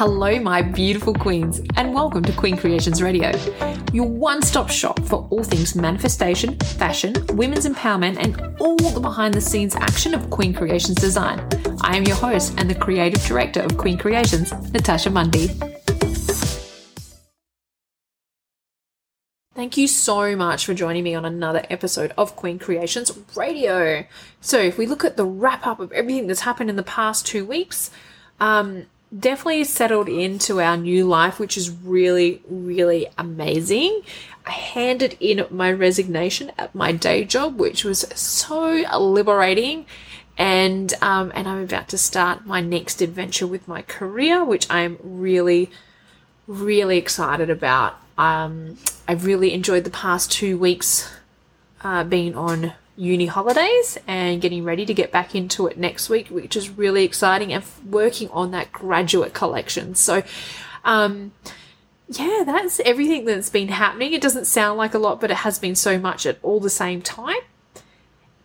Hello, my beautiful queens, and welcome to Queen Creations Radio, your one stop shop for all things manifestation, fashion, women's empowerment, and all the behind the scenes action of Queen Creations design. I am your host and the creative director of Queen Creations, Natasha Mundy. Thank you so much for joining me on another episode of Queen Creations Radio. So, if we look at the wrap up of everything that's happened in the past two weeks, um, definitely settled into our new life, which is really, really amazing. I handed in my resignation at my day job, which was so liberating. And um, and I'm about to start my next adventure with my career, which I'm really, really excited about. Um, I've really enjoyed the past two weeks uh, being on uni holidays and getting ready to get back into it next week, which is really exciting, and working on that graduate collection. So, um, yeah, that's everything that's been happening. It doesn't sound like a lot, but it has been so much at all the same time.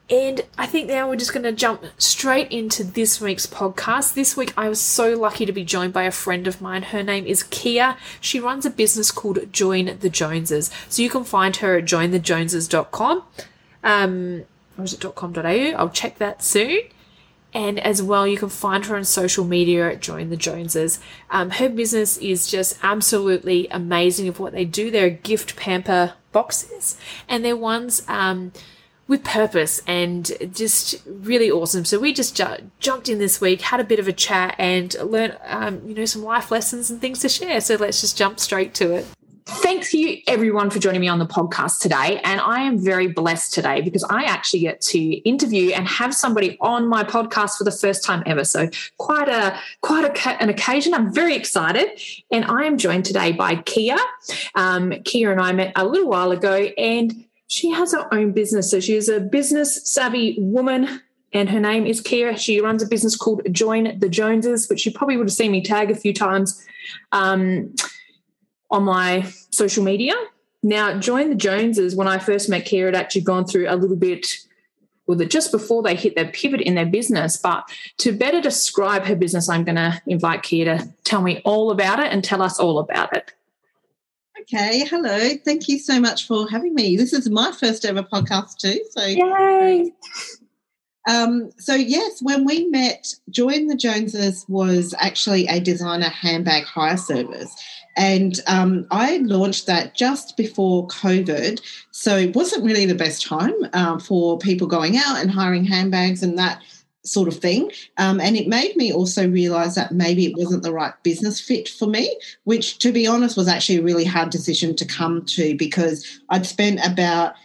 And I think now we're just going to jump straight into this week's podcast. This week, I was so lucky to be joined by a friend of mine. Her name is Kia. She runs a business called Join the Joneses. So you can find her at jointhejoneses.com. Um, or is it .com.au? I'll check that soon. And as well, you can find her on social media at Join the Joneses. Um, her business is just absolutely amazing of what they do. They're gift pamper boxes, and they're ones um, with purpose and just really awesome. So we just ju- jumped in this week, had a bit of a chat, and learned, um, you know, some life lessons and things to share. So let's just jump straight to it. Thanks you everyone for joining me on the podcast today. And I am very blessed today because I actually get to interview and have somebody on my podcast for the first time ever. So quite a quite a, an occasion. I'm very excited. And I am joined today by Kia. Um, Kia and I met a little while ago and she has her own business. So she is a business savvy woman and her name is Kia. She runs a business called Join the Joneses, which you probably would have seen me tag a few times um, on my social media. Now, Join the Joneses, when I first met Kia, had actually gone through a little bit, well, just before they hit their pivot in their business. But to better describe her business, I'm going to invite Kia to tell me all about it and tell us all about it. Okay, hello. Thank you so much for having me. This is my first ever podcast too. So Yay! Um, so yes, when we met, Join the Joneses was actually a designer handbag hire service. And um, I launched that just before COVID. So it wasn't really the best time um, for people going out and hiring handbags and that sort of thing. Um, and it made me also realize that maybe it wasn't the right business fit for me, which, to be honest, was actually a really hard decision to come to because I'd spent about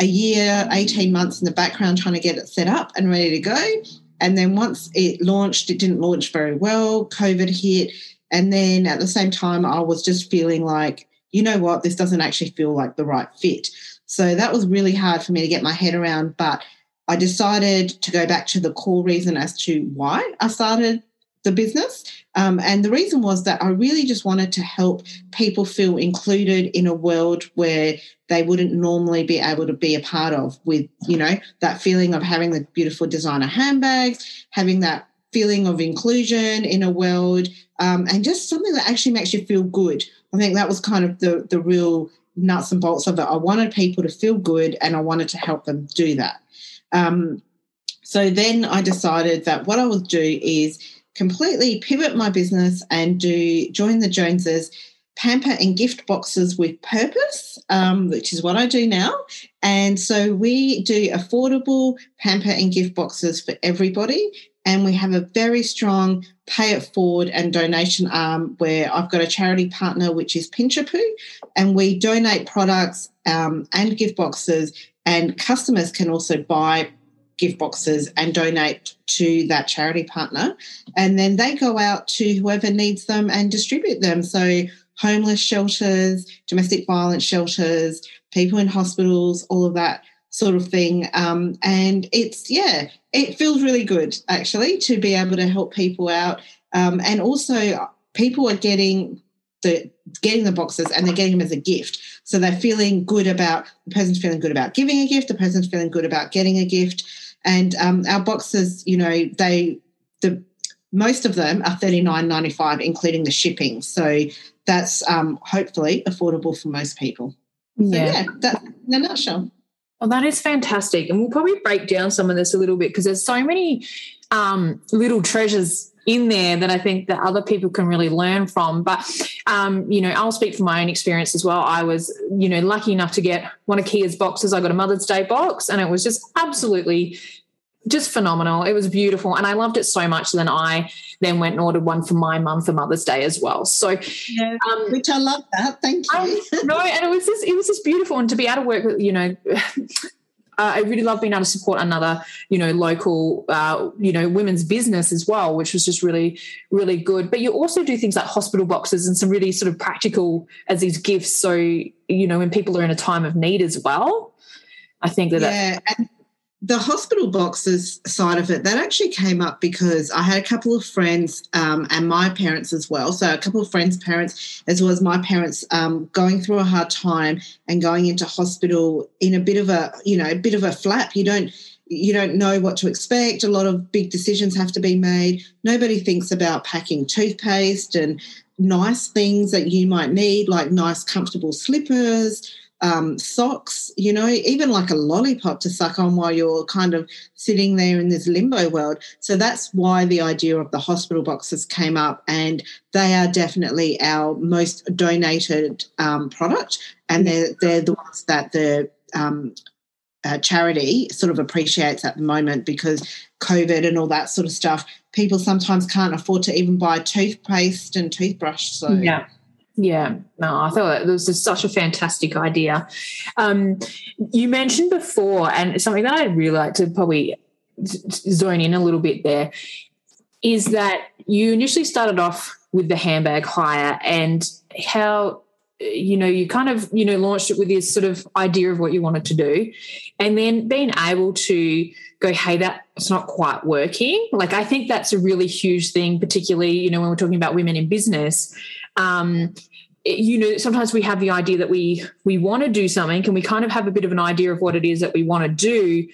a year, 18 months in the background trying to get it set up and ready to go. And then once it launched, it didn't launch very well. COVID hit. And then at the same time, I was just feeling like, you know what, this doesn't actually feel like the right fit. So that was really hard for me to get my head around. But I decided to go back to the core reason as to why I started the business. Um, and the reason was that I really just wanted to help people feel included in a world where they wouldn't normally be able to be a part of, with, you know, that feeling of having the beautiful designer handbags, having that feeling of inclusion in a world, um, and just something that actually makes you feel good. I think that was kind of the, the real nuts and bolts of it. I wanted people to feel good and I wanted to help them do that. Um, so then I decided that what I would do is completely pivot my business and do join the Joneses pamper and gift boxes with purpose, um, which is what I do now. And so we do affordable pamper and gift boxes for everybody. And we have a very strong pay it forward and donation arm where I've got a charity partner, which is Pinchapoo, and we donate products um, and gift boxes and customers can also buy gift boxes and donate to that charity partner. And then they go out to whoever needs them and distribute them. So, homeless shelters, domestic violence shelters, people in hospitals, all of that sort of thing. Um, and it's, yeah, it feels really good actually to be able to help people out. Um, and also, people are getting the getting the boxes and they're getting them as a gift. So they're feeling good about the person's feeling good about giving a gift, the person's feeling good about getting a gift. And um, our boxes, you know, they the most of them are thirty nine ninety five, including the shipping. So that's um, hopefully affordable for most people. So, yeah, yeah that in a nutshell. Well, that is fantastic. And we'll probably break down some of this a little bit because there's so many um, little treasures in there that I think that other people can really learn from. But, um, you know, I'll speak from my own experience as well. I was, you know, lucky enough to get one of Kia's boxes. I got a Mother's Day box and it was just absolutely just phenomenal. It was beautiful. And I loved it so much. Then I then went and ordered one for my mum for Mother's Day as well. So, yeah, um, which I love that. Thank you. I, no, and it was just, it was just beautiful. And to be able to work with, you know, uh, I really love being able to support another, you know, local, uh, you know, women's business as well, which was just really, really good. But you also do things like hospital boxes and some really sort of practical as these gifts. So, you know, when people are in a time of need as well, I think that. Yeah. And the hospital boxes side of it, that actually came up because I had a couple of friends um, and my parents as well. So a couple of friends' parents, as well as my parents, um, going through a hard time and going into hospital in a bit of a, you know, a bit of a flap. You don't you don't know what to expect. A lot of big decisions have to be made. Nobody thinks about packing toothpaste and nice things that you might need, like nice, comfortable slippers, um, socks, you know, even like a lollipop to suck on while you're kind of sitting there in this limbo world. So that's why the idea of the hospital boxes came up, and they are definitely our most donated um, product, and they're they're the ones that the um, uh, charity sort of appreciates at the moment because COVID and all that sort of stuff. People sometimes can't afford to even buy toothpaste and toothbrush. So yeah yeah, no, I thought it was such a fantastic idea. Um, you mentioned before, and something that I'd really like to probably zone in a little bit there is that you initially started off with the handbag hire and how you know you kind of you know launched it with this sort of idea of what you wanted to do and then being able to go hey that's not quite working like i think that's a really huge thing particularly you know when we're talking about women in business um, you know sometimes we have the idea that we we want to do something and we kind of have a bit of an idea of what it is that we want to do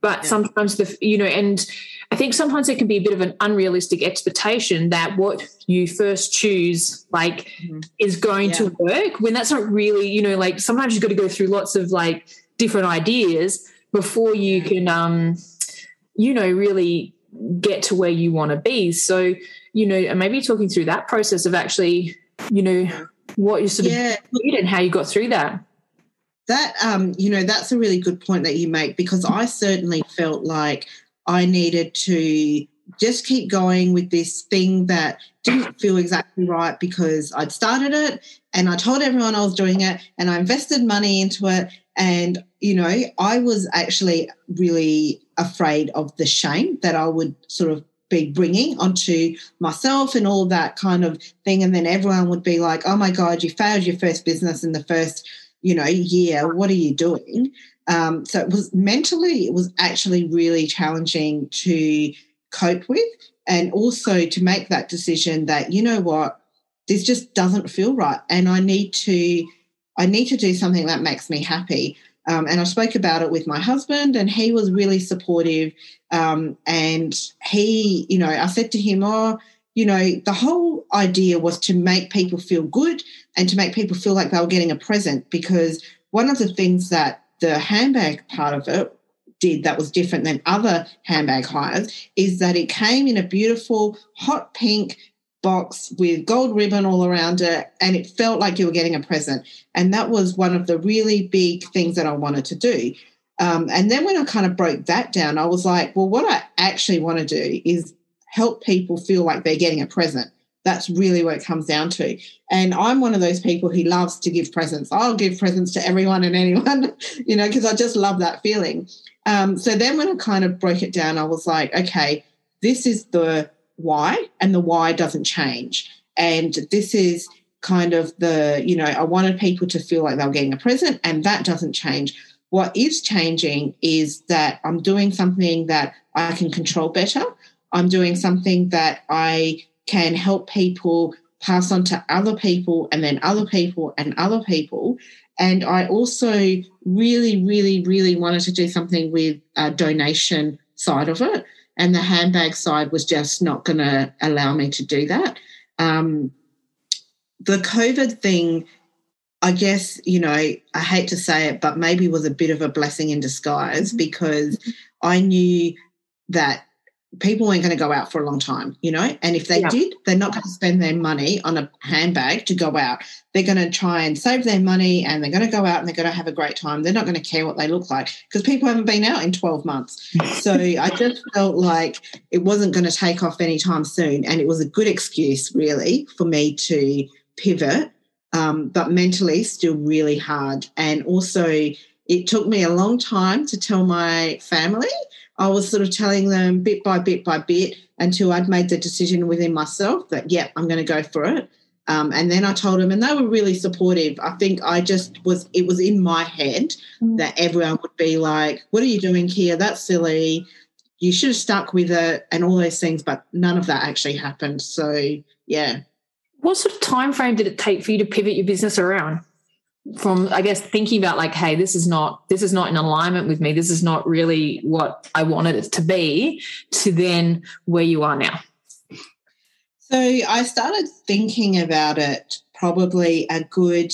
but yeah. sometimes the you know and i think sometimes it can be a bit of an unrealistic expectation that what you first choose like mm-hmm. is going yeah. to work when that's not really you know like sometimes you've got to go through lots of like different ideas before you can um you know really get to where you want to be so you know and maybe talking through that process of actually you know what you sort yeah. of did and how you got through that. That um, you know, that's a really good point that you make because I certainly felt like I needed to just keep going with this thing that didn't feel exactly right because I'd started it and I told everyone I was doing it and I invested money into it. And, you know, I was actually really afraid of the shame that I would sort of be bringing onto myself and all that kind of thing. And then everyone would be like, oh my God, you failed your first business in the first, you know, year. What are you doing? Um, so it was mentally, it was actually really challenging to cope with and also to make that decision that, you know what, this just doesn't feel right. And I need to, I need to do something that makes me happy. Um, and I spoke about it with my husband, and he was really supportive. Um, and he, you know, I said to him, Oh, you know, the whole idea was to make people feel good and to make people feel like they were getting a present because one of the things that the handbag part of it did that was different than other handbag hires is that it came in a beautiful hot pink box with gold ribbon all around it and it felt like you were getting a present. And that was one of the really big things that i wanted to do. Um, and then when i kind of broke that down i was like well what i actually want to do is help people feel like they're getting a present. That's really what it comes down to. And i'm one of those people who loves to give presents. I'll give presents to everyone and anyone you know because i just love that feeling. Um, so then when i kind of broke it down i was like okay this is the why, and the why doesn't change. And this is kind of the, you know, I wanted people to feel like they were getting a present, and that doesn't change. What is changing is that I'm doing something that I can control better. I'm doing something that I can help people pass on to other people and then other people and other people. And I also really, really, really wanted to do something with a donation side of it and the handbag side was just not going to allow me to do that. Um, the COVID thing, I guess, you know, I hate to say it, but maybe was a bit of a blessing in disguise because I knew that people weren't going to go out for a long time, you know, and if they yeah. did, they're not going to spend their money on a handbag to go out. They're going to try and save their money and they're going to go out and they're going to have a great time. They're not going to care what they look like because people haven't been out in 12 months. So I just felt like it wasn't going to take off anytime soon. And it was a good excuse, really, for me to pivot, um, but mentally still really hard. And also, it took me a long time to tell my family I was sort of telling them bit by bit by bit until I'd made the decision within myself that, yep, I'm going to go for it. Um, and then I told them, and they were really supportive. I think I just was, it was in my head mm. that everyone would be like, What are you doing here? That's silly. You should have stuck with it and all those things. But none of that actually happened. So, yeah. What sort of time frame did it take for you to pivot your business around? From i guess thinking about like hey this is not this is not in alignment with me. This is not really what i wanted it to be to then where you are now. So i started thinking about it probably a good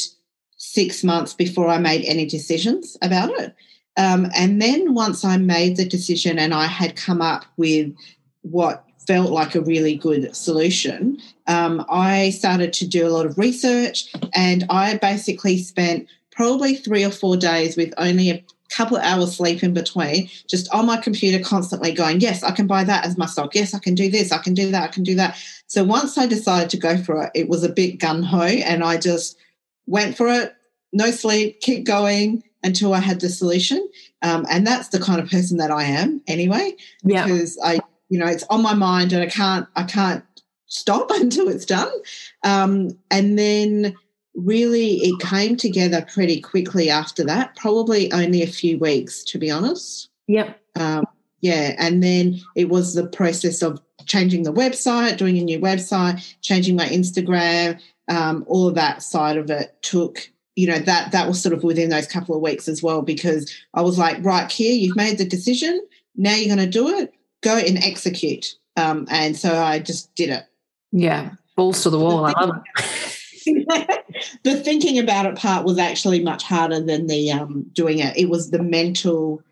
six months before i made any decisions about it. Um, and then once i made the decision and i had come up with what felt like a really good solution, um, I started to do a lot of research and I basically spent probably three or four days with only a couple of hours sleep in between, just on my computer constantly going, Yes, I can buy that as my stock. Yes, I can do this. I can do that. I can do that. So once I decided to go for it, it was a bit gun ho and I just went for it, no sleep, keep going until I had the solution. Um, and that's the kind of person that I am anyway, because yeah. I you know it's on my mind and i can't i can't stop until it's done. Um, and then really it came together pretty quickly after that probably only a few weeks to be honest. Yep. Um, yeah and then it was the process of changing the website doing a new website changing my instagram um, all of that side of it took you know that that was sort of within those couple of weeks as well because i was like right here you've made the decision. Now you're going to do it go and execute. Um, and so I just did it. Yeah, balls to the wall. The I love it. the thinking about it part was actually much harder than the um, doing it. It was the mental,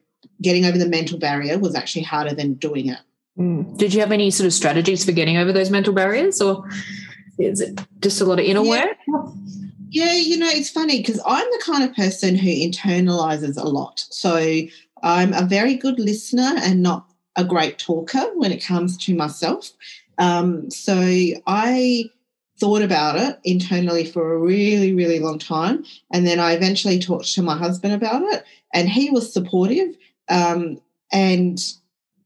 getting over the mental barrier was actually harder than doing it. Mm. Did you have any sort of strategies for getting over those mental barriers, or is it just a lot of inner yeah. work? Yeah, you know, it's funny because I'm the kind of person who internalizes a lot. So I'm a very good listener and not a great talker when it comes to myself. Um, so I thought about it internally for a really, really long time. And then I eventually talked to my husband about it, and he was supportive. Um, and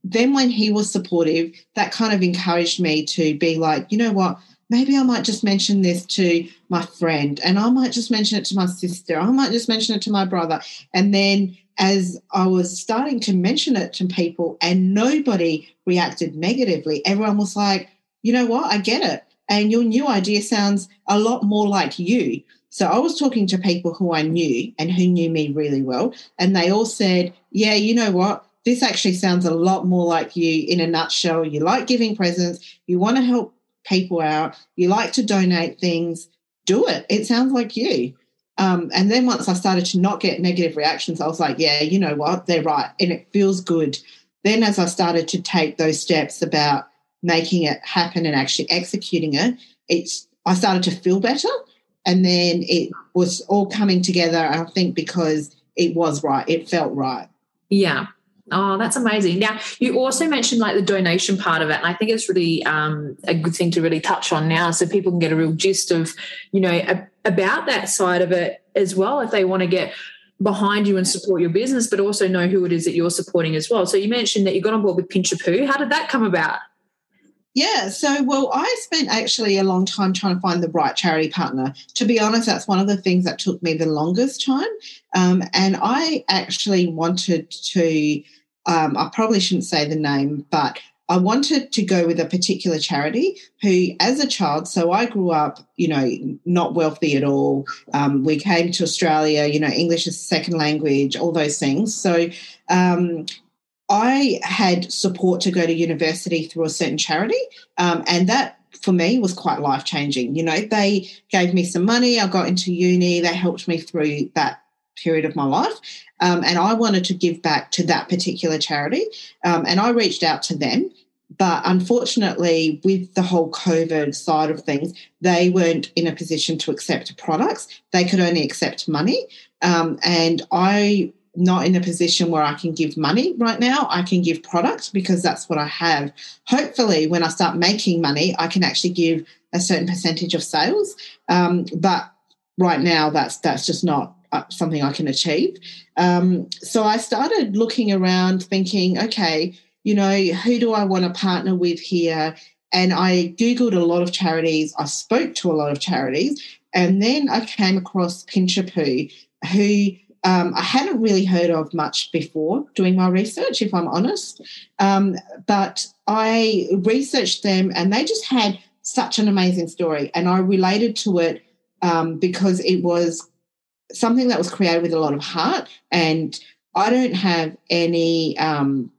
then when he was supportive, that kind of encouraged me to be like, you know what? Maybe I might just mention this to my friend, and I might just mention it to my sister. I might just mention it to my brother. And then as I was starting to mention it to people and nobody reacted negatively, everyone was like, you know what, I get it. And your new idea sounds a lot more like you. So I was talking to people who I knew and who knew me really well. And they all said, yeah, you know what? This actually sounds a lot more like you in a nutshell. You like giving presents, you want to help people out, you like to donate things. Do it. It sounds like you. Um, and then once I started to not get negative reactions, I was like, yeah, you know what? They're right. And it feels good. Then as I started to take those steps about making it happen and actually executing it, it's I started to feel better. And then it was all coming together, I think, because it was right. It felt right. Yeah. Oh, that's amazing. Now, you also mentioned like the donation part of it. And I think it's really um, a good thing to really touch on now so people can get a real gist of, you know, a, about that side of it as well if they want to get behind you and support your business, but also know who it is that you're supporting as well. So you mentioned that you got on board with Pinch Poo. How did that come about? Yeah, so well, I spent actually a long time trying to find the right charity partner. To be honest, that's one of the things that took me the longest time. Um, and I actually wanted to, um, I probably shouldn't say the name, but I wanted to go with a particular charity who, as a child, so I grew up, you know, not wealthy at all. Um, we came to Australia, you know, English is second language, all those things. So um, I had support to go to university through a certain charity, um, and that for me was quite life changing. You know, they gave me some money. I got into uni. They helped me through that period of my life. Um, and I wanted to give back to that particular charity. Um, and I reached out to them. But unfortunately, with the whole COVID side of things, they weren't in a position to accept products. They could only accept money. Um, and I not in a position where I can give money right now. I can give product because that's what I have. Hopefully, when I start making money, I can actually give a certain percentage of sales. Um, but right now, that's that's just not uh, something I can achieve. Um, so I started looking around, thinking, okay, you know, who do I want to partner with here? And I Googled a lot of charities. I spoke to a lot of charities. And then I came across Pinchapoo, who um, I hadn't really heard of much before doing my research, if I'm honest. Um, but I researched them and they just had such an amazing story. And I related to it um, because it was something that was created with a lot of heart. And I don't have any um,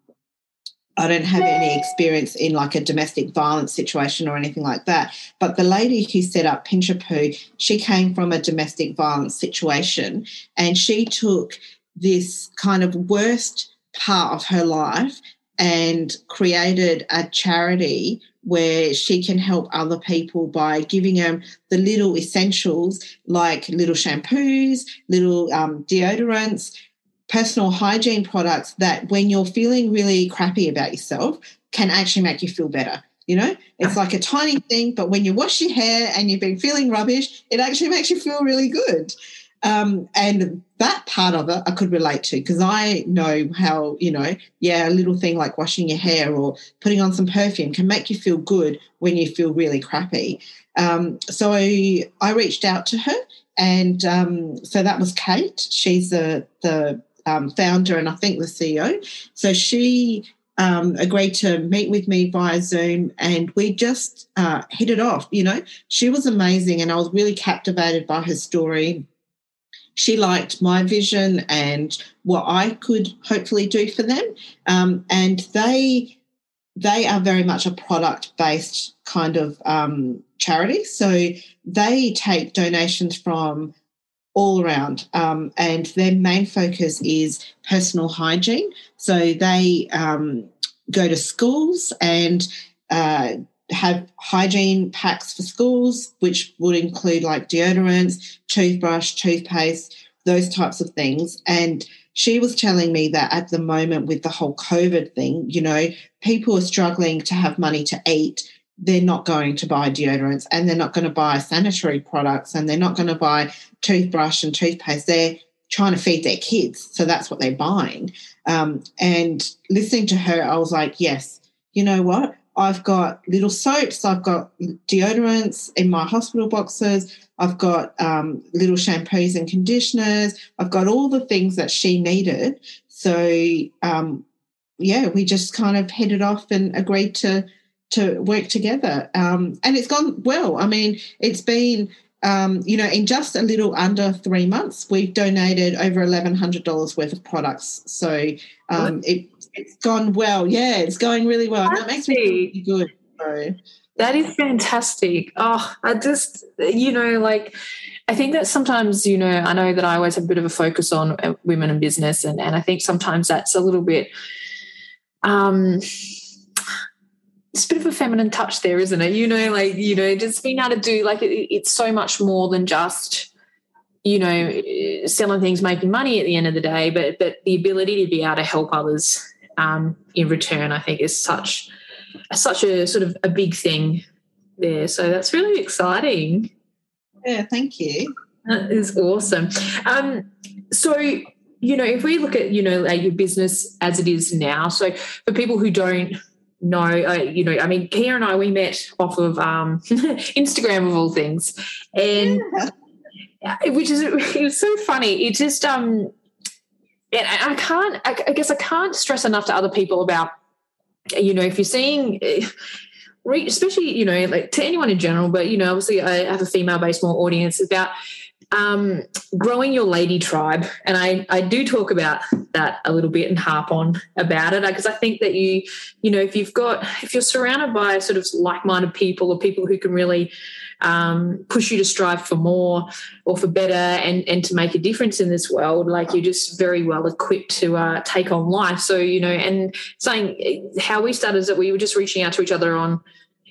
I don't have any experience in like a domestic violence situation or anything like that. But the lady who set up Pinchapoo, she came from a domestic violence situation and she took this kind of worst part of her life and created a charity where she can help other people by giving them the little essentials like little shampoos, little um, deodorants, personal hygiene products that when you're feeling really crappy about yourself can actually make you feel better. You know, it's like a tiny thing, but when you wash your hair and you've been feeling rubbish, it actually makes you feel really good. Um, and that part of it I could relate to because I know how, you know, yeah, a little thing like washing your hair or putting on some perfume can make you feel good when you feel really crappy. Um, so I, I reached out to her, and um, so that was Kate. She's the, the um, founder and I think the CEO. So she um, agreed to meet with me via Zoom, and we just uh, hit it off. You know, she was amazing, and I was really captivated by her story. She liked my vision and what I could hopefully do for them, um, and they they are very much a product based kind of um, charity. So they take donations from all around. Um, and their main focus is personal hygiene. So they um, go to schools and uh, have hygiene packs for schools, which would include like deodorants, toothbrush, toothpaste, those types of things. And she was telling me that at the moment, with the whole COVID thing, you know, people are struggling to have money to eat they're not going to buy deodorants and they're not going to buy sanitary products and they're not going to buy toothbrush and toothpaste. They're trying to feed their kids. So that's what they're buying. Um, and listening to her, I was like, yes, you know what? I've got little soaps, I've got deodorants in my hospital boxes, I've got um, little shampoos and conditioners, I've got all the things that she needed. So, um, yeah, we just kind of headed off and agreed to to work together. Um, and it's gone well. I mean, it's been, um, you know, in just a little under three months, we've donated over $1,100 worth of products. So um, it, it's gone well. Yeah, it's going really well. That makes me really good. So. That is fantastic. Oh, I just, you know, like, I think that sometimes, you know, I know that I always have a bit of a focus on uh, women in business, and, and I think sometimes that's a little bit, um, it's a bit of a feminine touch there, isn't it? You know, like, you know, just being able to do like it, it's so much more than just, you know, selling things, making money at the end of the day, but but the ability to be able to help others um, in return, I think, is such such a sort of a big thing there. So that's really exciting. Yeah, thank you. That is awesome. Um, so you know, if we look at you know like your business as it is now, so for people who don't no, I, you know, I mean, Kia and I, we met off of um, Instagram of all things, and yeah. which is it was so funny. It just um, and I can't, I, guess, I can't stress enough to other people about, you know, if you're seeing. Especially, you know, like to anyone in general, but you know, obviously, I have a female-based more audience about um, growing your lady tribe, and I I do talk about that a little bit and harp on about it because I think that you you know if you've got if you're surrounded by sort of like-minded people or people who can really um, push you to strive for more or for better and and to make a difference in this world like you're just very well equipped to uh, take on life. So you know and saying how we started is that we were just reaching out to each other on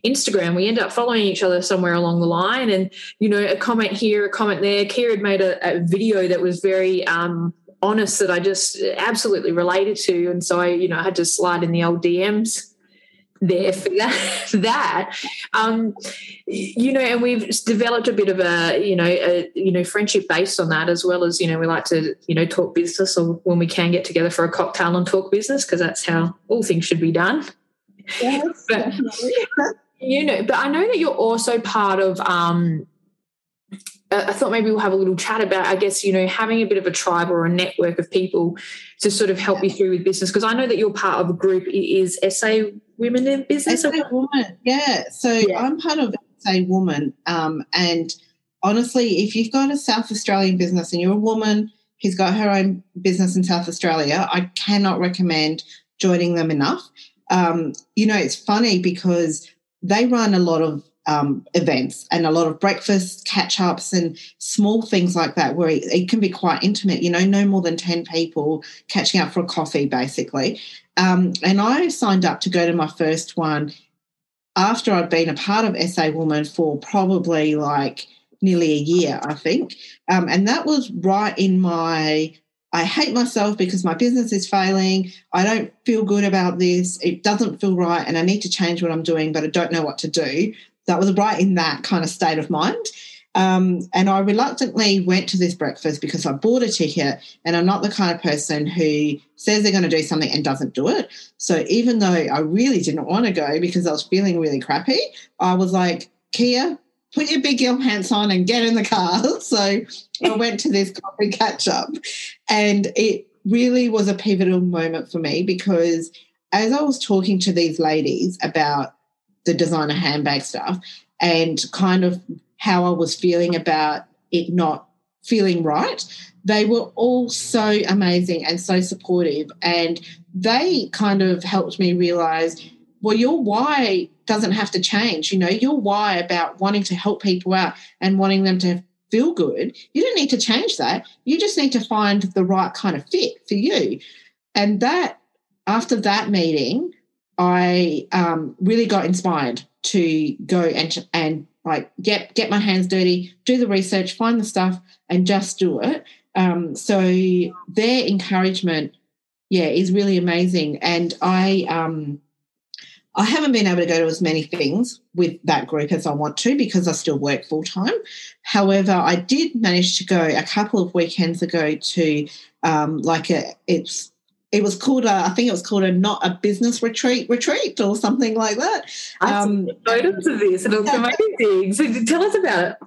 Instagram, we end up following each other somewhere along the line. And, you know, a comment here, a comment there. Kira had made a, a video that was very um, honest that I just absolutely related to. And so I, you know, I had to slide in the old DMs there for that. that. Um, you know, and we've developed a bit of a, you know, a, you know, friendship based on that, as well as you know, we like to, you know, talk business, or when we can get together for a cocktail and talk business, because that's how all things should be done. Yes, but, you know, but I know that you're also part of. Um, I thought maybe we'll have a little chat about, I guess, you know, having a bit of a tribe or a network of people to sort of help you through with business. Because I know that you're part of a group is SA Women in Business. SA Woman, yeah. So yeah. I'm part of SA Woman, um, and honestly, if you've got a South Australian business and you're a woman who's got her own business in South Australia, I cannot recommend joining them enough. Um, you know, it's funny because they run a lot of um, events and a lot of breakfasts, catch ups, and small things like that where it, it, can be quite intimate, you know, no more than 10 people catching up for a coffee, basically. Um, and I signed up to go to my first one after I'd been a part of SA Woman for probably like nearly a year, I think. Um, and that was right in my I hate myself because my business is failing. I don't feel good about this. It doesn't feel right. And I need to change what I'm doing, but I don't know what to do. That was right in that kind of state of mind. Um, and I reluctantly went to this breakfast because I bought a ticket and I'm not the kind of person who says they're going to do something and doesn't do it. So even though I really didn't want to go because I was feeling really crappy, I was like, Kia, put your big girl pants on and get in the car. So I went to this coffee catch up. And it really was a pivotal moment for me because as I was talking to these ladies about the designer handbag stuff and kind of how I was feeling about it not feeling right, they were all so amazing and so supportive. And they kind of helped me realize well, your why doesn't have to change. You know, your why about wanting to help people out and wanting them to feel good, you don't need to change that. You just need to find the right kind of fit for you. And that, after that meeting, I um, really got inspired to go and and like get get my hands dirty, do the research, find the stuff, and just do it. Um, so their encouragement, yeah, is really amazing. And I um, I haven't been able to go to as many things with that group as I want to because I still work full time. However, I did manage to go a couple of weekends ago to um, like a it's it was called a I think it was called a not a business retreat retreat or something like that. I um, photos of this and amazing. So tell us about it.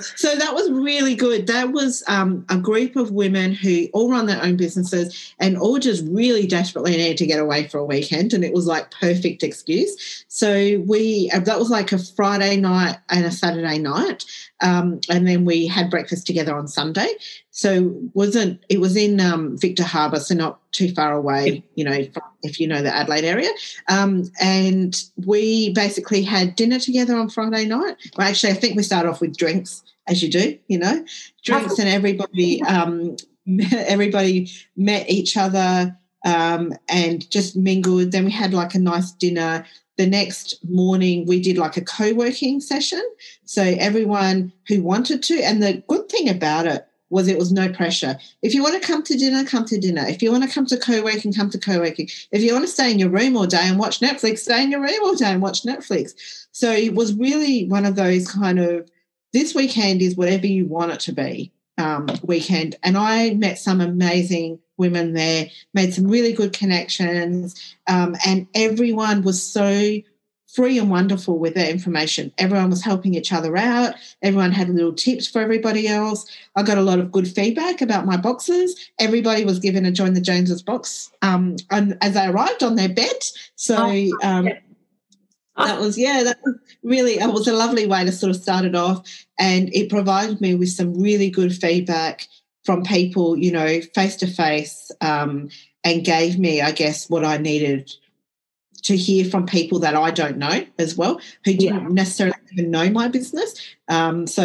So that was really good. That was um, a group of women who all run their own businesses and all just really desperately needed to get away for a weekend, and it was like perfect excuse. So we uh, that was like a Friday night and a Saturday night, um, and then we had breakfast together on Sunday. So wasn't it was in um, Victor Harbor, so not too far away, you know, if you know the Adelaide area. Um, and we basically had dinner together on Friday night. Well, actually, I think we started off with drinks as you do, you know, drinks and everybody, um, everybody met each other um, and just mingled. Then we had like a nice dinner. The next morning, we did like a co working session. So everyone who wanted to, and the good thing about it was it was no pressure. If you want to come to dinner, come to dinner. If you want to come to co-working, come to co-working. If you want to stay in your room all day and watch Netflix, stay in your room all day and watch Netflix. So it was really one of those kind of this weekend is whatever you want it to be um, weekend. And I met some amazing women there, made some really good connections, um, and everyone was so free and wonderful with their information. Everyone was helping each other out. Everyone had little tips for everybody else. I got a lot of good feedback about my boxes. Everybody was given a Join the Joneses box um, as they arrived on their bed. So, oh, um, that was yeah that was really it was a lovely way to sort of start it off and it provided me with some really good feedback from people you know face to face and gave me i guess what i needed to hear from people that i don't know as well who didn't yeah. necessarily even know my business um, so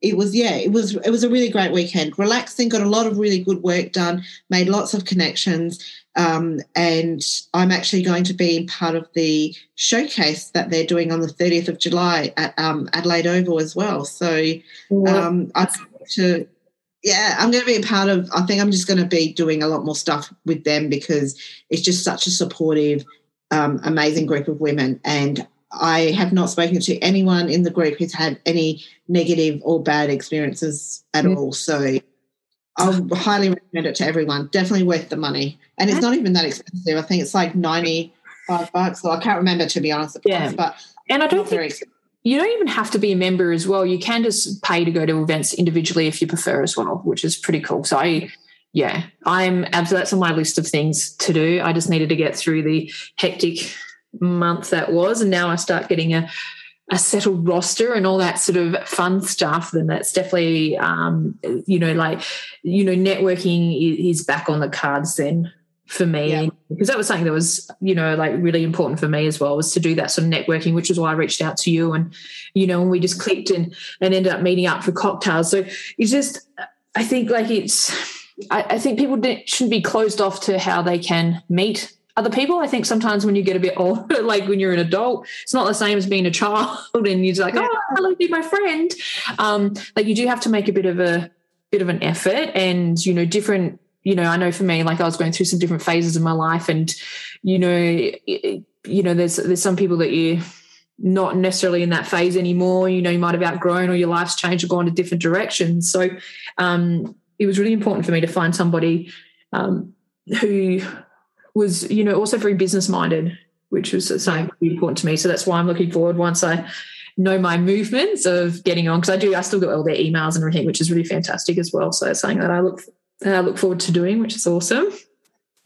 it was yeah it was it was a really great weekend relaxing got a lot of really good work done made lots of connections um, and I'm actually going to be part of the showcase that they're doing on the 30th of July at um, Adelaide Oval as well. So um, I to yeah, I'm going to be a part of. I think I'm just going to be doing a lot more stuff with them because it's just such a supportive, um, amazing group of women, and I have not spoken to anyone in the group who's had any negative or bad experiences at all. So I'll highly recommend it to everyone. Definitely worth the money. And it's not even that expensive. I think it's like 95 bucks. So I can't remember to be honest. Yeah. Price, but and I don't think you don't even have to be a member as well. You can just pay to go to events individually if you prefer as well, which is pretty cool. So I yeah, I'm absolutely that's on my list of things to do. I just needed to get through the hectic month that was, and now I start getting a a settled roster and all that sort of fun stuff, then that's definitely, um, you know, like, you know, networking is back on the cards then for me yeah. because that was something that was you know like really important for me as well was to do that sort of networking which is why i reached out to you and you know and we just clicked and and ended up meeting up for cocktails so it's just i think like it's i, I think people shouldn't be closed off to how they can meet other people. I think sometimes when you get a bit older, like when you're an adult, it's not the same as being a child and you're like, oh, hello, be my friend. Um, like you do have to make a bit of a bit of an effort and, you know, different, you know, I know for me, like I was going through some different phases of my life and, you know, you know, there's there's some people that you not necessarily in that phase anymore. You know, you might have outgrown or your life's changed or gone to different directions. So um, it was really important for me to find somebody um, who was, you know, also very business minded, which was something really important to me. So that's why I'm looking forward once I know my movements of getting on because I do I still get all their emails and everything, which is really fantastic as well. So it's something that I look I look forward to doing, which is awesome.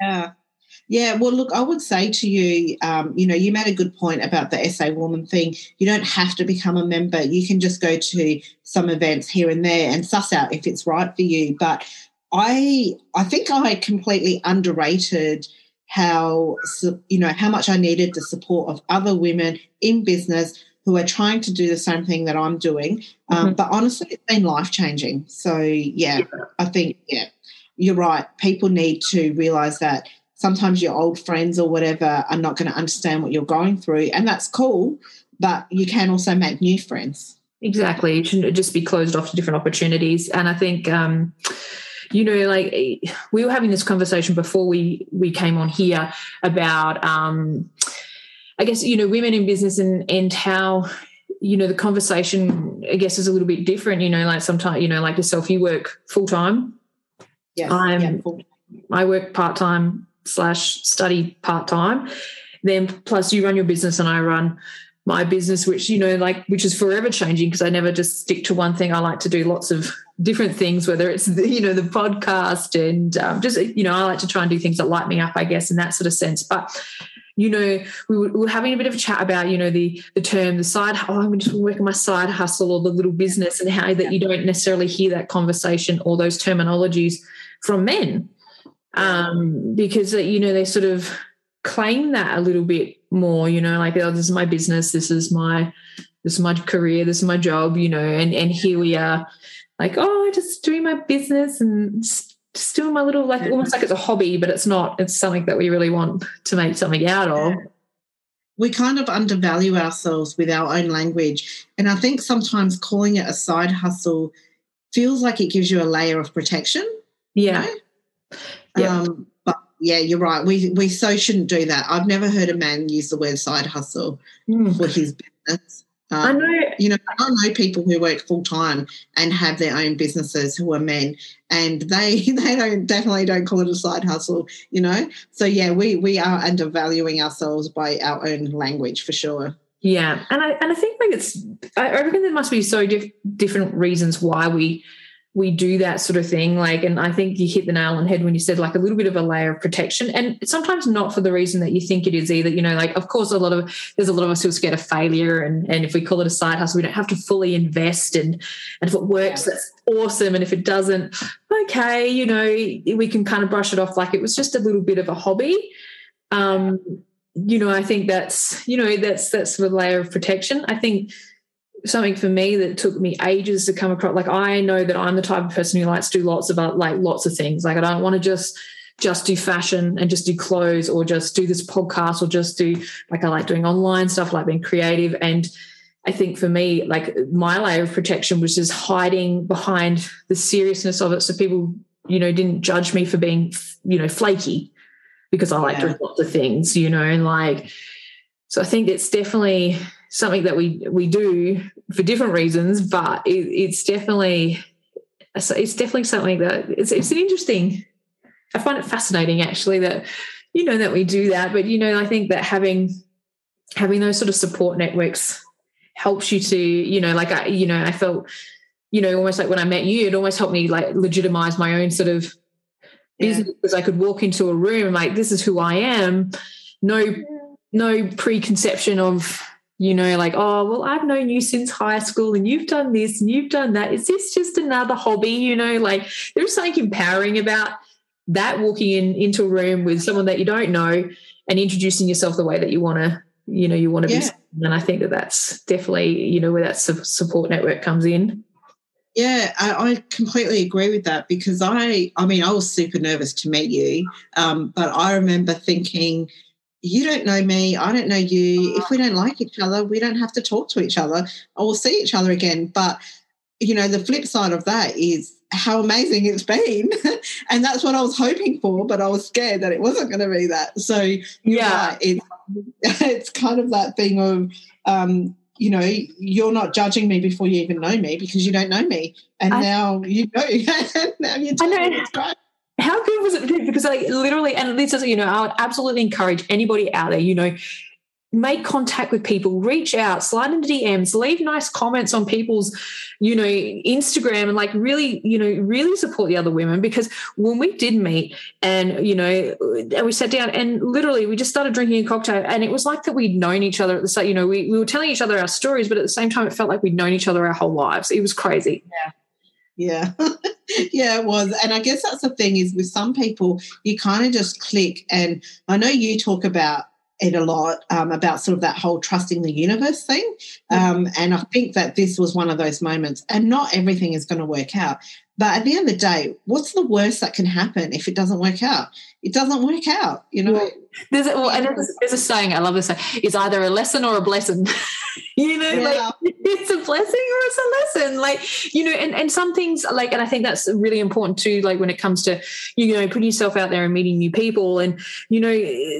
Yeah. Yeah, well, look, I would say to you, um, you know, you made a good point about the SA Woman thing. You don't have to become a member. You can just go to some events here and there and suss out if it's right for you. But I, I think I completely underrated how you know how much I needed the support of other women in business who are trying to do the same thing that I'm doing. Um, mm-hmm. But honestly, it's been life changing. So yeah, yeah, I think yeah, you're right. People need to realize that sometimes your old friends or whatever are not going to understand what you're going through, and that's cool. But you can also make new friends. Exactly. You shouldn't just be closed off to different opportunities. And I think. Um, you know like we were having this conversation before we we came on here about um i guess you know women in business and and how you know the conversation i guess is a little bit different you know like sometimes you know like yourself you work full-time yeah i'm yeah, i work part-time slash study part-time. Then plus you run your business and i run my business which you know like which is forever changing because i never just stick to one thing. I like to do lots of different things whether it's the, you know the podcast and um, just you know i like to try and do things that light me up i guess in that sort of sense. But you know we were, we were having a bit of a chat about you know the the term the side oh i'm just working my side hustle or the little business and how that you don't necessarily hear that conversation or those terminologies from men um, because you know they sort of claim that a little bit more, you know, like, oh, this is my business, this is my this is my career, this is my job, you know, and and here we are, like, oh, just doing my business and just doing my little like almost like it's a hobby, but it's not. It's something that we really want to make something out of. We kind of undervalue ourselves with our own language. And I think sometimes calling it a side hustle feels like it gives you a layer of protection. Yeah. You know? yeah. Um, yeah, you're right. We we so shouldn't do that. I've never heard a man use the word side hustle mm. for his business. Um, I know. You know, I know people who work full time and have their own businesses who are men, and they they don't definitely don't call it a side hustle. You know, so yeah, we we are undervaluing ourselves by our own language for sure. Yeah, and I and I think like it's I reckon there must be so diff- different reasons why we we do that sort of thing like and i think you hit the nail on the head when you said like a little bit of a layer of protection and sometimes not for the reason that you think it is either you know like of course a lot of there's a lot of us who are scared of failure and and if we call it a side hustle we don't have to fully invest and and if it works that's awesome and if it doesn't okay you know we can kind of brush it off like it was just a little bit of a hobby. Um you know i think that's you know that's that's the layer of protection. I think something for me that took me ages to come across. Like I know that I'm the type of person who likes to do lots of uh, like lots of things. Like I don't want to just just do fashion and just do clothes or just do this podcast or just do like I like doing online stuff, like being creative. And I think for me, like my layer of protection was just hiding behind the seriousness of it. So people, you know, didn't judge me for being, you know, flaky because I like yeah. doing lots of things, you know, and like so I think it's definitely something that we we do for different reasons, but it, it's definitely it's definitely something that it's it's an interesting. I find it fascinating actually that you know that we do that, but you know I think that having having those sort of support networks helps you to you know like I you know I felt you know almost like when I met you, it almost helped me like legitimize my own sort of business yeah. because I could walk into a room and like this is who I am, no no preconception of you know, like, oh, well, I've known you since high school and you've done this and you've done that. Is this just another hobby? You know, like there's something empowering about that walking in into a room with someone that you don't know and introducing yourself the way that you want to, you know, you want to yeah. be. And I think that that's definitely, you know, where that support network comes in. Yeah, I, I, completely agree with that because I, I mean, I was super nervous to meet you, um, but I remember thinking, you don't know me, I don't know you. If we don't like each other, we don't have to talk to each other or we'll see each other again. But, you know, the flip side of that is how amazing it's been. and that's what I was hoping for, but I was scared that it wasn't going to be that. So, yeah, right, it's, it's kind of that thing of, um, you know, you're not judging me before you even know me because you don't know me. And I, now you know. now you're telling me it's great how good was it? Because like literally, and this is, you know, I would absolutely encourage anybody out there, you know, make contact with people, reach out, slide into DMs, leave nice comments on people's, you know, Instagram and like really, you know, really support the other women because when we did meet and, you know, and we sat down and literally we just started drinking a cocktail and it was like that we'd known each other at the start, you know, we, we were telling each other our stories, but at the same time it felt like we'd known each other our whole lives. It was crazy. Yeah. Yeah. yeah, it was. And I guess that's the thing is with some people, you kind of just click. And I know you talk about it a lot um, about sort of that whole trusting the universe thing. Um, and I think that this was one of those moments. And not everything is going to work out. But at the end of the day, what's the worst that can happen if it doesn't work out? It doesn't work out, you know. there's a, well, and there's, there's a saying I love this saying: "It's either a lesson or a blessing." you know, yeah. like it's a blessing or it's a lesson. Like you know, and and some things like, and I think that's really important too. Like when it comes to you know putting yourself out there and meeting new people, and you know,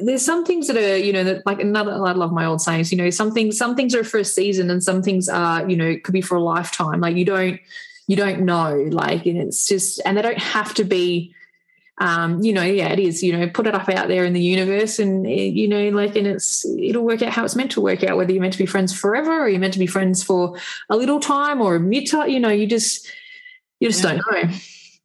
there's some things that are you know that like another. I love my old sayings. You know, some things some things are for a season, and some things are you know could be for a lifetime. Like you don't you don't know like and it's just and they don't have to be um, you know, yeah, it is, you know, put it up out there in the universe and, eh, you know, like, and it's, it'll work out how it's meant to work out, whether you're meant to be friends forever or you're meant to be friends for a little time or a mid time, you know, you just, you just yeah. don't know.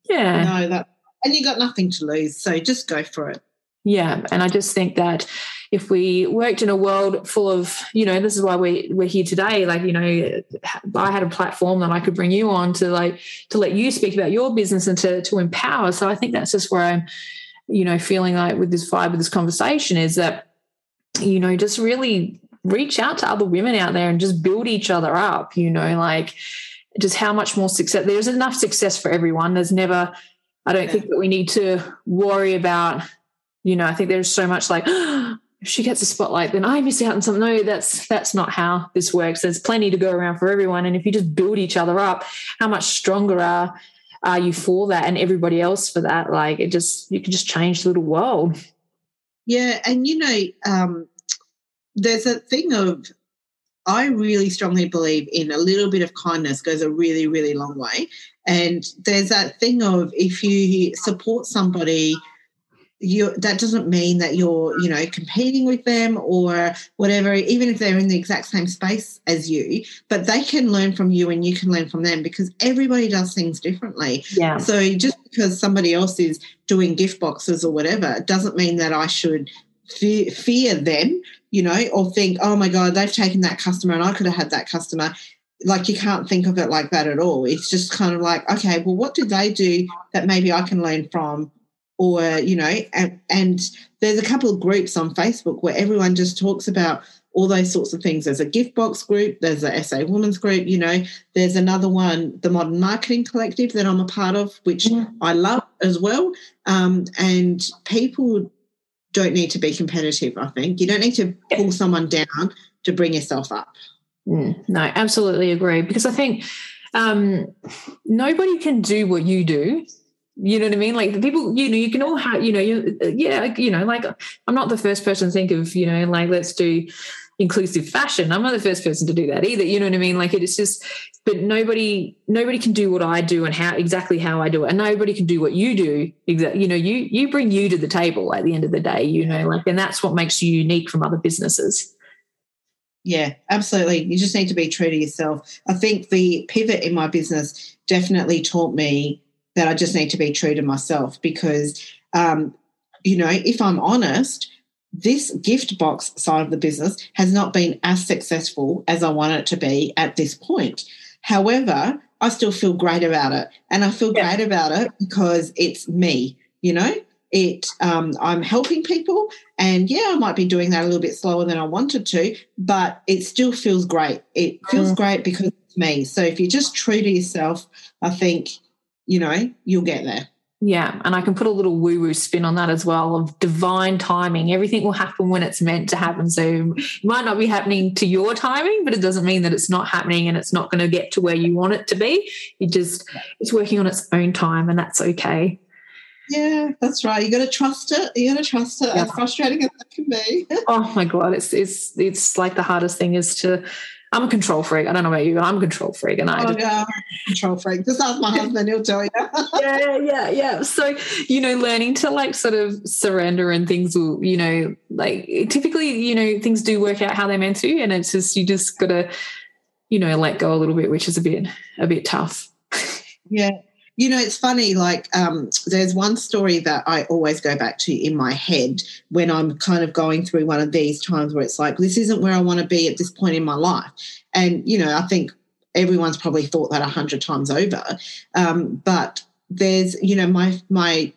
Yeah. No, that, and you got nothing to lose. So just go for it. Yeah. And I just think that if we worked in a world full of, you know, this is why we, we're here today. Like, you know, I had a platform that I could bring you on to like, to let you speak about your business and to, to empower. So I think that's just where I'm, you know, feeling like with this vibe of this conversation is that, you know, just really reach out to other women out there and just build each other up, you know, like just how much more success there's enough success for everyone. There's never, I don't think that we need to worry about, you know, I think there's so much like, if she gets a spotlight, then I miss out on something. No, that's that's not how this works. There's plenty to go around for everyone. And if you just build each other up, how much stronger are are you for that and everybody else for that? Like it just you can just change the little world. Yeah, and you know, um, there's a thing of I really strongly believe in a little bit of kindness goes a really, really long way. And there's that thing of if you support somebody you that doesn't mean that you're you know competing with them or whatever even if they're in the exact same space as you but they can learn from you and you can learn from them because everybody does things differently. Yeah. So just because somebody else is doing gift boxes or whatever doesn't mean that i should fear, fear them you know or think oh my god they've taken that customer and i could have had that customer. Like you can't think of it like that at all. It's just kind of like okay well what did they do that maybe i can learn from or you know and, and, there's a couple of groups on facebook where everyone just talks about all those sorts of things. There's a gift box group there's a sa women's group you know there's another one the modern marketing collective that i'm a part of which mm. i love as well. Um, and people don't need to be competitive i think. You don't need to pull someone down to bring yourself up. Mm, no absolutely agree. Because i think um, nobody can do what you do you know what I mean? Like the people, you know, you can all have, you know, you, yeah, you know, like I'm not the first person to think of, you know, like let's do inclusive fashion. I'm not the first person to do that either. You know what I mean? Like it is just, but nobody, nobody can do what I do and how exactly how I do it, and nobody can do what you do. Exactly, you know, you you bring you to the table at the end of the day. You know, like, and that's what makes you unique from other businesses. Yeah, absolutely. You just need to be true to yourself. I think the pivot in my business definitely taught me that I just need to be true to myself because, um, you know, if I'm honest, this gift box side of the business has not been as successful as I want it to be at this point. However, I still feel great about it. And I feel yeah. great about it because it's me, you know? It um, I'm helping people and yeah, I might be doing that a little bit slower than I wanted to, but it still feels great. It feels mm. great because it's me. So if you're just true to yourself, I think you know, you'll get there. Yeah, and I can put a little woo woo spin on that as well of divine timing. Everything will happen when it's meant to happen. So it might not be happening to your timing, but it doesn't mean that it's not happening and it's not going to get to where you want it to be. It just it's working on its own time, and that's okay. Yeah, that's right. You got to trust it. You got to trust it. Yeah. As frustrating as that can be. oh my god, it's it's it's like the hardest thing is to I'm a control freak. I don't know about you, but I'm a control freak, and I. Oh just, yeah, control freak. Just ask my husband; he'll tell you. yeah, yeah, yeah. So you know, learning to like sort of surrender and things will, you know, like typically, you know, things do work out how they're meant to, and it's just you just gotta, you know, let go a little bit, which is a bit a bit tough. yeah, you know, it's funny, like, um, there's one story that I always go back to in my head when I'm kind of going through one of these times where it's like, this isn't where I want to be at this point in my life. And, you know, I think everyone's probably thought that a hundred times over. Um, but there's, you know, my, my,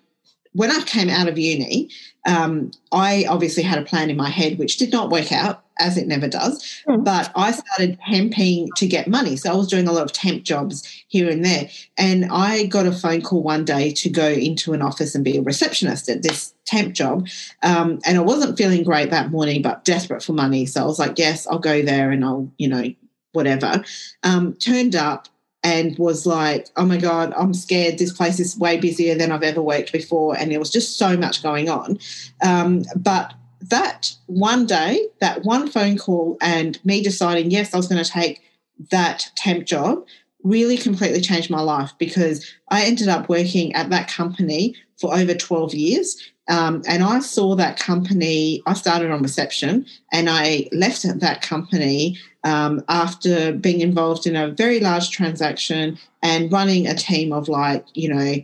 when I came out of uni, um, I obviously had a plan in my head, which did not work out as it never does. Mm. But I started temping to get money. So I was doing a lot of temp jobs here and there. And I got a phone call one day to go into an office and be a receptionist at this temp job. Um, and I wasn't feeling great that morning, but desperate for money. So I was like, yes, I'll go there and I'll, you know, whatever. Um, turned up and was like, oh my God, I'm scared. This place is way busier than I've ever worked before. And there was just so much going on. Um, but that one day, that one phone call, and me deciding, yes, I was going to take that temp job really completely changed my life because I ended up working at that company for over 12 years. Um, and I saw that company, I started on reception and I left that company um, after being involved in a very large transaction and running a team of like, you know,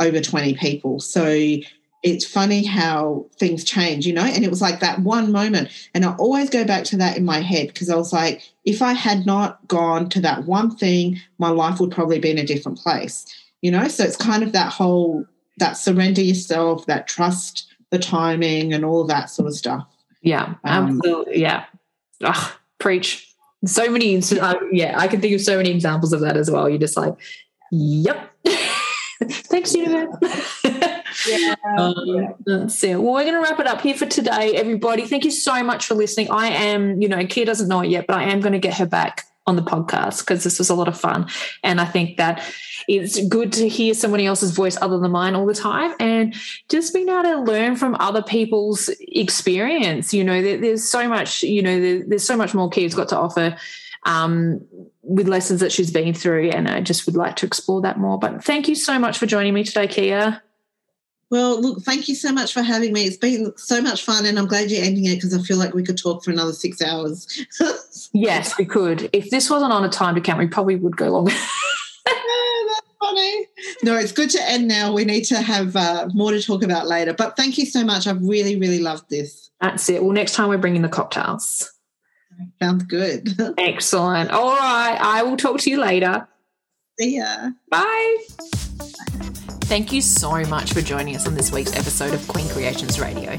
over 20 people. So it's funny how things change, you know? And it was like that one moment. And I always go back to that in my head because I was like, if I had not gone to that one thing, my life would probably be in a different place, you know? So it's kind of that whole, that surrender yourself, that trust the timing and all that sort of stuff. Yeah, um, absolutely. Yeah. Ugh, preach. So many, uh, yeah, I can think of so many examples of that as well. You're just like, yep. Thanks, universe. Yeah, um, it. Well, we're going to wrap it up here for today, everybody. Thank you so much for listening. I am, you know, Kia doesn't know it yet, but I am going to get her back on the podcast because this was a lot of fun. And I think that it's good to hear somebody else's voice other than mine all the time and just being able to learn from other people's experience. You know, there, there's so much, you know, there, there's so much more Kia's got to offer um, with lessons that she's been through. And I just would like to explore that more. But thank you so much for joining me today, Kia. Well, look, thank you so much for having me. It's been so much fun, and I'm glad you're ending it because I feel like we could talk for another six hours. yes, we could. If this wasn't on a time to count, we probably would go longer. that's funny. No, it's good to end now. We need to have uh, more to talk about later. But thank you so much. I've really, really loved this. That's it. Well, next time we're bringing the cocktails. Sounds good. Excellent. All right. I will talk to you later. See ya. Bye. Thank you so much for joining us on this week's episode of Queen Creations Radio.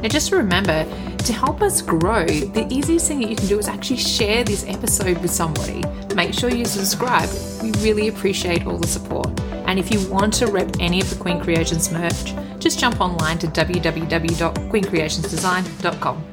Now, just remember to help us grow, the easiest thing that you can do is actually share this episode with somebody. Make sure you subscribe. We really appreciate all the support. And if you want to rep any of the Queen Creations merch, just jump online to www.queencreationsdesign.com.